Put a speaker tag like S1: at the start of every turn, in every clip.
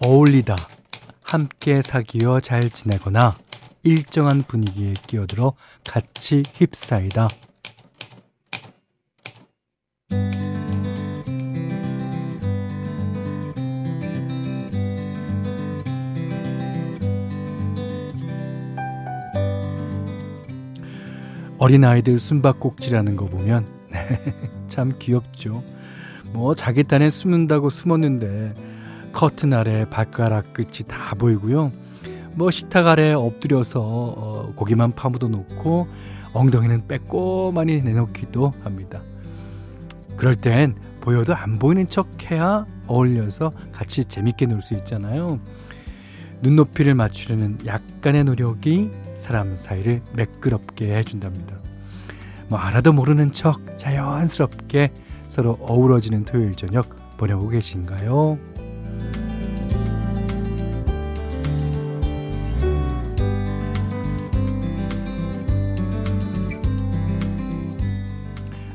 S1: 어울리다, 함께 사귀어 잘 지내거나 일정한 분위기에 끼어들어 같이 휩싸이다. 어린 아이들 숨바꼭질하는 거 보면 참 귀엽죠. 뭐 자기 딴에 숨는다고 숨었는데 커튼 아래 발가락 끝이 다 보이고요. 뭐 식탁 아래 엎드려서 어, 고기만 파묻어 놓고 엉덩이는 빼꼬많이 내놓기도 합니다. 그럴 땐 보여도 안 보이는 척 해야 어울려서 같이 재밌게 놀 수 있잖아요. 눈높이를 맞추려는 약간의 노력이 사람 사이를 매끄럽게 해준답니다. 뭐 알아도 모르는 척 자연스럽게 서로 어우러지는 토요일 저녁 보내고 계신가요?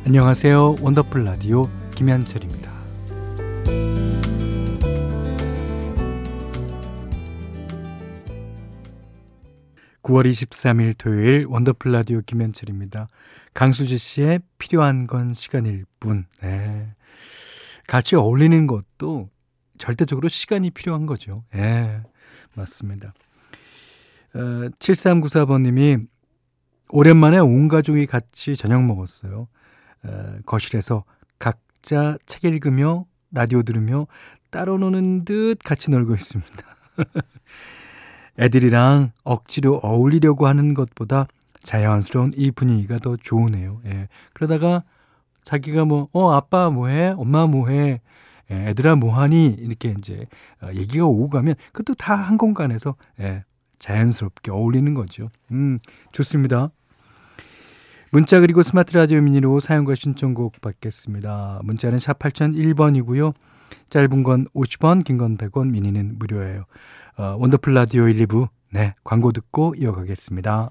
S1: 안녕하세요. 원더풀 라디오 김현철입니다. 9월 23일 토요일 원더풀 라디오 김현철입니다. 강수지 씨의 필요한 건 시간일 뿐. 네. 같이 어울리는 것도 절대적으로 시간이 필요한 거죠. 예. 네, 맞습니다. 어, 7394번님이 오랜만에 온 가족이 같이 저녁 먹었어요. 어, 거실에서 각자 책 읽으며 라디오 들으며 따로 노는 듯 같이 놀고 있습니다. 애들이랑 억지로 어울리려고 하는 것보다 자연스러운 이 분위기가 더 좋으네요. 예. 그러다가 자기가 뭐, 어, 아빠 뭐해? 엄마 뭐해? 예, 애들아 뭐하니? 이렇게 이제 어, 얘기가 오고 가면 그것도 다 한 공간에서 예, 자연스럽게 어울리는 거죠. 음, 좋습니다. 문자 그리고 스마트 라디오 미니로 사용과 신청곡 받겠습니다. 문자는 샵 8001번이고요. 짧은 건 50원, 긴 건 100원, 미니는 무료예요. 어, 원더풀 라디오 1, 2부 네 광고 듣고 이어가겠습니다.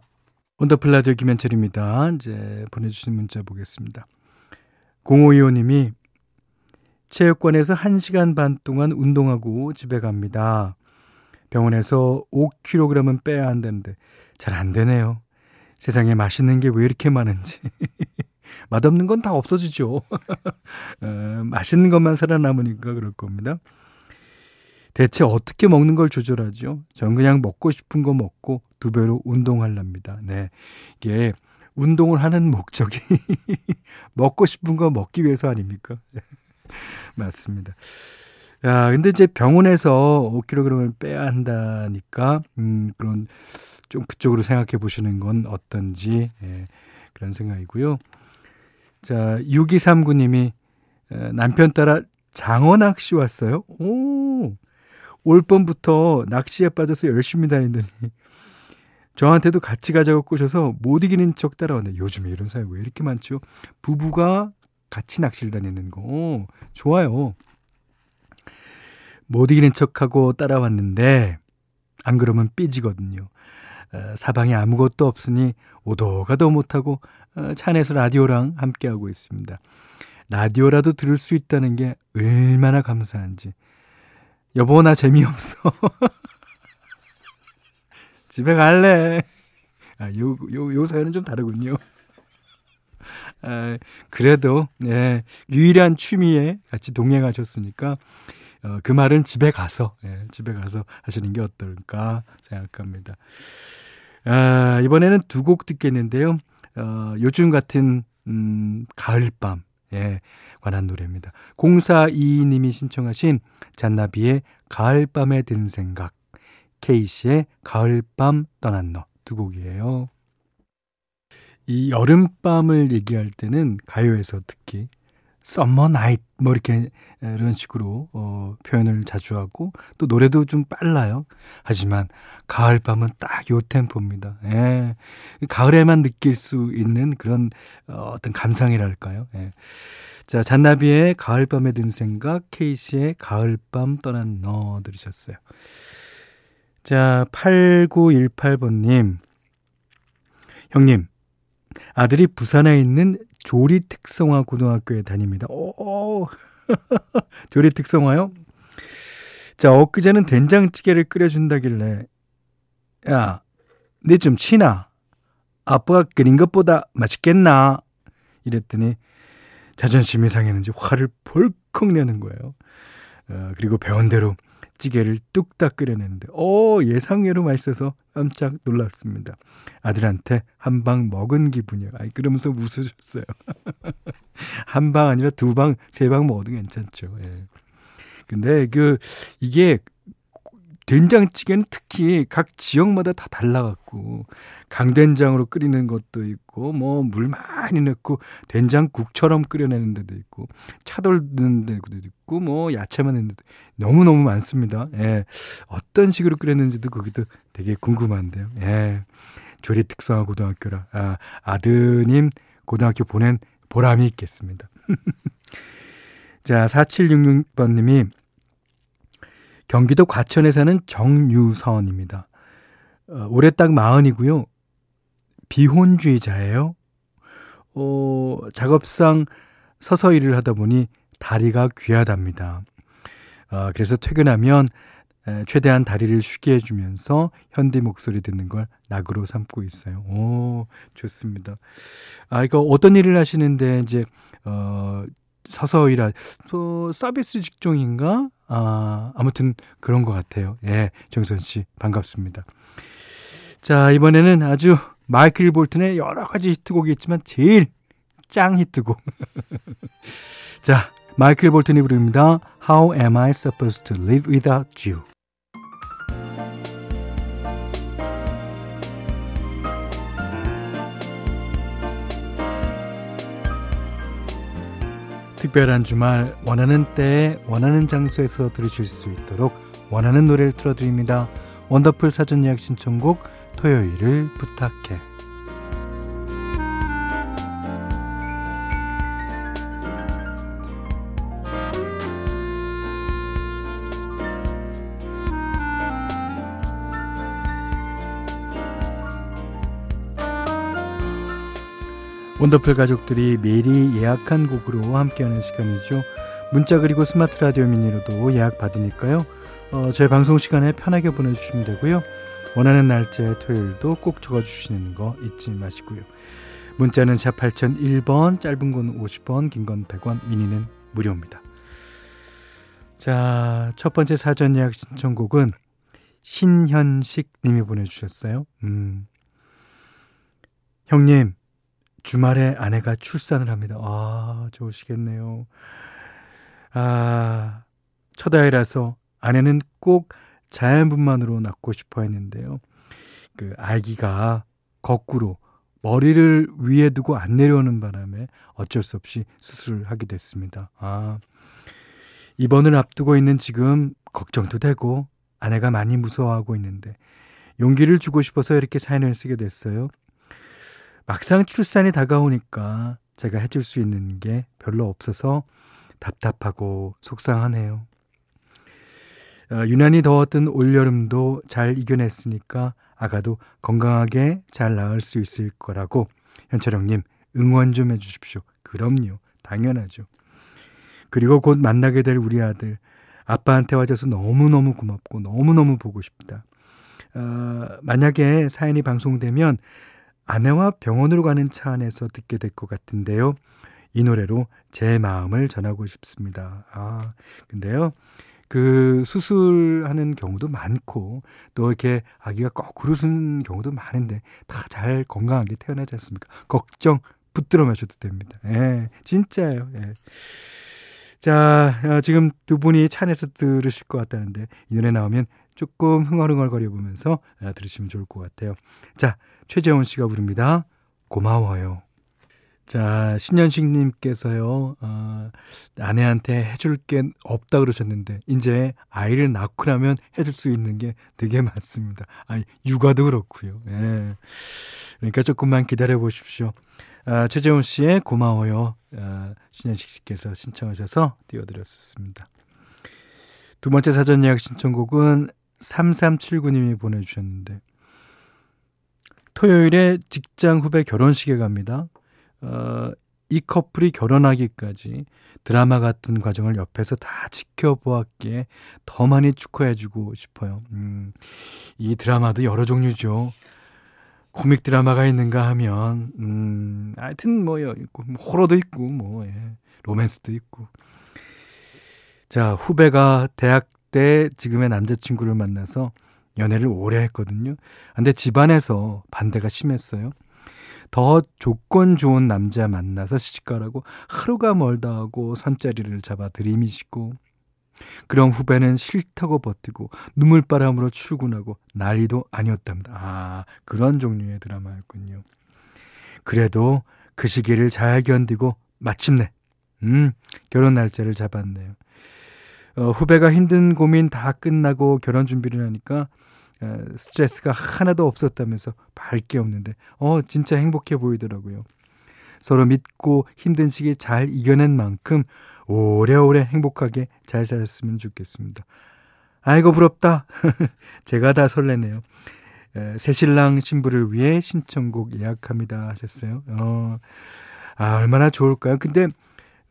S1: 원더풀 라디오 김현철입니다. 이제 보내주신 문자 보겠습니다. 0525님이 체육관에서 1시간 반 동안 운동하고 집에 갑니다. 병원에서 5kg은 빼야 한다는데 잘 안 되네요. 세상에 맛있는 게 왜 이렇게 많은지. 맛없는 건 다 없어지죠. 어, 맛있는 것만 살아남으니까 그럴 겁니다. 대체 어떻게 먹는 걸 조절하죠? 전 그냥 먹고 싶은 거 먹고 두 배로 운동하랍니다. 네. 이게 운동을 하는 목적이 먹고 싶은 거 먹기 위해서 아닙니까? 맞습니다. 야, 근데 이제 병원에서 5kg을 빼야 한다니까, 음, 그런 좀 그쪽으로 생각해 보시는 건 어떤지 예, 그런 생각이고요. 자, 6239님이 남편 따라 장어 낚시 왔어요. 오, 올 봄부터 낚시에 빠져서 열심히 다니더니 저한테도 같이 가자고 꼬셔서 못 이기는 척 따라왔네. 요즘에 이런 사회 왜 이렇게 많죠? 부부가 같이 낚시를 다니는 거. 오, 좋아요. 못 이기는 척하고 따라왔는데 안 그러면 삐지거든요. 어, 사방에 아무것도 없으니 오도 가도 못하고 어, 차 안에서 라디오랑 함께하고 있습니다. 라디오라도 들을 수 있다는 게 얼마나 감사한지. 여보, 나 재미없어. 집에 갈래. 아, 요, 요, 요 사연은 좀 다르군요. 아, 그래도, 예, 유일한 취미에 같이 동행하셨으니까, 어, 그 말은 집에 가서, 예, 집에 가서 하시는 게 어떨까 생각합니다. 아, 이번에는 두 곡 듣겠는데요. 어, 요즘 같은, 음, 가을밤, 예, 관한 노래입니다. 0422님이 신청하신 잔나비의 가을밤에 든 생각, 케이시의 가을밤 떠난 너 두 곡이에요. 이 여름밤을 얘기할 때는 가요에서 특히 summer night 뭐 이렇게 이런 식으로 어, 표현을 자주 하고 또 노래도 좀 빨라요. 하지만 가을 밤은 딱 요 템포입니다. 예. 가을에만 느낄 수 있는 그런 어, 어떤 감상이랄까요. 예. 자, 잔나비의 가을 밤에 든 생각, 케이시의 가을 밤 떠난 너 들으셨어요. 자, 8918번 님. 형님, 아들이 부산에 있는 조리 특성화 고등학교에 다닙니다. 오, 조리 특성화요? 자, 엊그제는 된장찌개를 끓여준다길래, 야, 내좀 치나? 아빠가 끓인 것보다 맛있겠나? 이랬더니 자존심이 상했는지 화를 벌컥 내는 거예요. 어, 그리고 배운 대로 찌개를 뚝딱 끓여냈는데, 오, 예상외로 맛있어서 깜짝 놀랐습니다. 아들한테 한 방 먹은 기분이에요. 아이, 그러면서 웃으셨어요. 한 방 아니라 두 방, 세 방 먹어도 괜찮죠. 예. 근데 그, 이게 된장찌개는 특히 각 지역마다 다 달라갖고 강된장으로 끓이는 것도 있고 뭐 물 많이 넣고 된장국처럼 끓여내는 데도 있고 차돌 넣는 데도 있고 뭐 야채만 넣는 데도 너무 너무 많습니다. 예, 어떤 식으로 끓였는지도 거기도 되게 궁금한데요. 예, 조리 특성화 고등학교라 아, 아드님 고등학교 보낸 보람이 있겠습니다. 자, 4766번님이 경기도 과천에 사는 정유선입니다. 어, 올해 딱 마흔이고요. 비혼주의자예요. 어, 작업상 서서 일을 하다 보니 다리가 귀하답니다. 어, 그래서 퇴근하면 에, 최대한 다리를 쉬게 해주면서 현디 목소리 듣는 걸 낙으로 삼고 있어요. 오, 좋습니다. 아, 이거 어떤 일을 하시는데 이제, 어, 서서 일할, 또 서비스 직종인가? 아, 아무튼 그런 것 같아요. 예, 정선 씨 반갑습니다. 자, 이번에는 아주 마이클 볼튼의 여러 가지 히트곡이 있지만 제일 짱 히트곡. 자, 마이클 볼튼이 부릅니다. How am I supposed to live without you? 특별한 주말 원하는 때에 원하는 장소에서 들으실 수 있도록 원하는 노래를 틀어드립니다. 원더풀 사전 예약 신청곡 토요일을 부탁해. 원더풀 가족들이 미리 예약한 곡으로 함께하는 시간이죠. 문자 그리고 스마트 라디오 미니로도 예약 받으니까요. 어, 저희 방송 시간에 편하게 보내주시면 되고요. 원하는 날짜 토요일도 꼭 적어주시는 거 잊지 마시고요. 문자는 샵 8001번, 짧은 건 50원, 긴 건 100원, 미니는 무료입니다. 자, 첫 번째 사전 예약 신청곡은 신현식 님이 보내주셨어요. 음. 형님, 주말에 아내가 출산을 합니다. 아, 좋으시겠네요. 아, 첫 아이라서 아내는 꼭 자연분만으로 낳고 싶어 했는데요. 그 아기가 거꾸로 머리를 위에 두고 안 내려오는 바람에 어쩔 수 없이 수술을 하게 됐습니다. 아, 입원을 앞두고 있는 지금 걱정도 되고 아내가 많이 무서워하고 있는데 용기를 주고 싶어서 이렇게 사연을 쓰게 됐어요. 막상 출산이 다가오니까 제가 해줄 수 있는 게 별로 없어서 답답하고 속상하네요. 어, 유난히 더웠던 올여름도 잘 이겨냈으니까 아가도 건강하게 잘 나을 수 있을 거라고 현철형님 응원 좀 해주십시오. 그럼요. 당연하죠. 그리고 곧 만나게 될 우리 아들 아빠한테 와줘서 너무너무 고맙고 너무너무 보고 싶다. 어, 만약에 사연이 방송되면 아내와 병원으로 가는 차 안에서 듣게 될 것 같은데요. 이 노래로 제 마음을 전하고 싶습니다. 아, 근데요. 그 수술하는 경우도 많고 또 이렇게 아기가 거꾸로 쓴 경우도 많은데 다 잘 건강하게 태어나지 않습니까? 걱정 붙들어 마셔도 됩니다. 예, 진짜예요. 예. 자, 어, 지금 두 분이 차 안에서 들으실 것 같다는데 이 노래 나오면 조금 흥얼흥얼거려 보면서 어, 들으시면 좋을 것 같아요. 자, 최재원 씨가 부릅니다. 고마워요. 자, 신현식님께서요, 어, 아내한테 해줄 게 없다 그러셨는데, 이제 아이를 낳고 나면 해줄 수 있는 게 되게 많습니다. 아니, 육아도 그렇고요. 예. 그러니까 조금만 기다려 보십시오. 아, 최재훈 씨의 고마워요. 아, 신현식 씨께서 신청하셔서 띄워드렸었습니다. 두 번째 사전 예약 신청곡은 3379님이 보내주셨는데, 토요일에 직장 후배 결혼식에 갑니다. 어, 이 커플이 결혼하기까지 드라마 같은 과정을 옆에서 다 지켜보았기에 더 많이 축하해주고 싶어요. 음, 이 드라마도 여러 종류죠. 코믹 드라마가 있는가 하면, 음, 하여튼 뭐, 있고, 뭐 호러도 있고, 뭐, 예, 로맨스도 있고. 자, 후배가 대학 때 지금의 남자친구를 만나서 연애를 오래 했거든요. 근데 집안에서 반대가 심했어요. 더 조건 좋은 남자 만나서 시집가라고 하루가 멀다 하고 선자리를 잡아 들이미시고 그럼 후배는 싫다고 버티고 눈물바람으로 출근하고 난리도 아니었답니다. 아, 그런 종류의 드라마였군요. 그래도 그 시기를 잘 견디고 마침내 음, 결혼 날짜를 잡았네요. 어, 후배가 힘든 고민 다 끝나고 결혼 준비를 하니까 스트레스가 하나도 없었다면서 밝게 없는데 어 진짜 행복해 보이더라고요. 서로 믿고 힘든 시기 잘 이겨낸 만큼 오래오래 행복하게 잘 살았으면 좋겠습니다. 아이고 부럽다. 제가 다 설레네요. 새 신랑 신부를 위해 신청곡 예약합니다 하셨어요. 어, 아 얼마나 좋을까요? 근데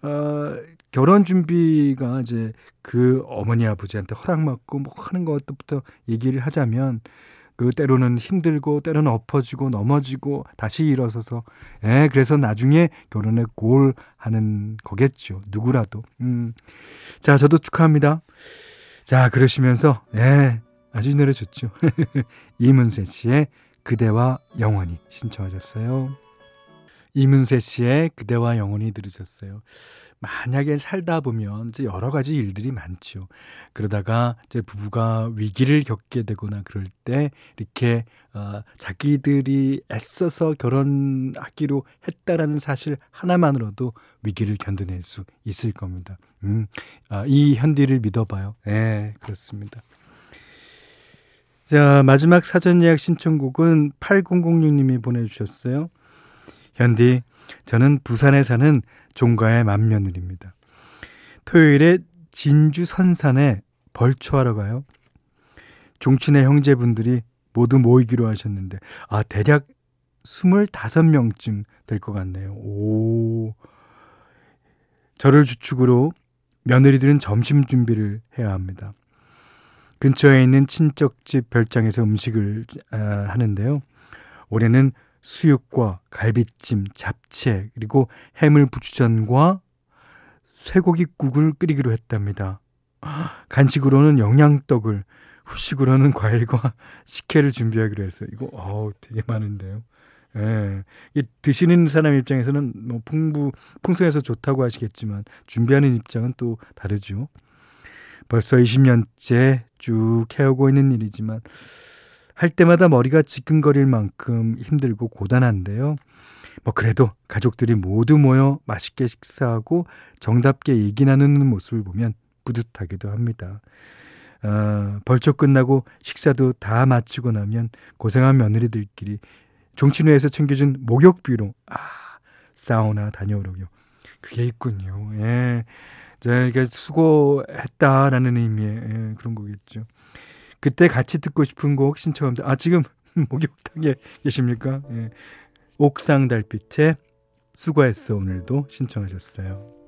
S1: 어, 결혼 준비가 이제 그 어머니 아버지한테 허락받고 뭐 하는 것부터 얘기를 하자면 그 때로는 힘들고 때로는 엎어지고 넘어지고 다시 일어서서 예 그래서 나중에 결혼에 골 하는 거겠죠. 누구라도. 음자 저도 축하합니다. 자 그러시면서 예 아주 이 노래 좋죠. 이문세 씨의 그대와 영원히 신청하셨어요. 이문세 씨의 그대와 영원히 들으셨어요. 만약에 살다 보면 이제 여러 가지 일들이 많죠. 그러다가 이제 부부가 위기를 겪게 되거나 그럴 때 이렇게 어, 자기들이 애써서 결혼하기로 했다라는 사실 하나만으로도 위기를 견뎌낼 수 있을 겁니다. 음, 아, 이 현디를 믿어봐요. 예, 네, 그렇습니다. 자, 마지막 사전 예약 신청곡은 8006님이 보내주셨어요. 현디, 저는 부산에 사는 종가의 맏며느리입니다. 토요일에 진주 선산에 벌초하러 가요. 종친의 형제분들이 모두 모이기로 하셨는데, 아, 대략 25명쯤 될 것 같네요. 오. 저를 주축으로 며느리들은 점심 준비를 해야 합니다. 근처에 있는 친척집 별장에서 음식을 아, 하는데요. 올해는 수육과 갈비찜, 잡채, 그리고 해물 부추전과 쇠고기국을 끓이기로 했답니다. 간식으로는 영양떡을, 후식으로는 과일과 식혜를 준비하기로 했어요. 이거 어우 되게 많은데요. 예. 이 드시는 사람 입장에서는 뭐 풍부 풍성해서 좋다고 하시겠지만 준비하는 입장은 또 다르죠. 벌써 20년째 쭉 해오고 있는 일이지만 할 때마다 머리가 지끈거릴 만큼 힘들고 고단한데요. 뭐 그래도 가족들이 모두 모여 맛있게 식사하고 정답게 얘기 나누는 모습을 보면 뿌듯하기도 합니다. 어, 벌초 끝나고 식사도 다 마치고 나면 고생한 며느리들끼리 종친회에서 챙겨준 목욕비로 아 사우나 다녀오려고요. 그게 있군요. 예. 자, 그러니까 수고했다라는 의미의 예, 그런 거겠죠. 그때 같이 듣고 싶은 곡 신청합니다. 아, 지금 목욕탕에 계십니까? 예. 옥상달빛의 수고했어 오늘도 신청하셨어요.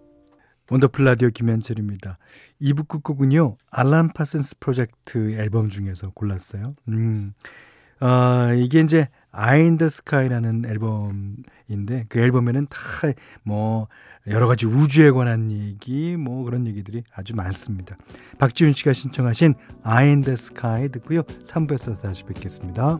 S1: 원더풀 라디오 김현철입니다. 2부 끝곡은요. 알란 파슨스 프로젝트 앨범 중에서 골랐어요. 음. 아, 이게 이제 Eye in the Sky라는 앨범인데 그 앨범에는 다 뭐 여러 가지 우주에 관한 얘기 뭐 그런 얘기들이 아주 많습니다. 박지윤 씨가 신청하신 아인 더 스카이 듣고요. 3부에서 다시 뵙겠습니다.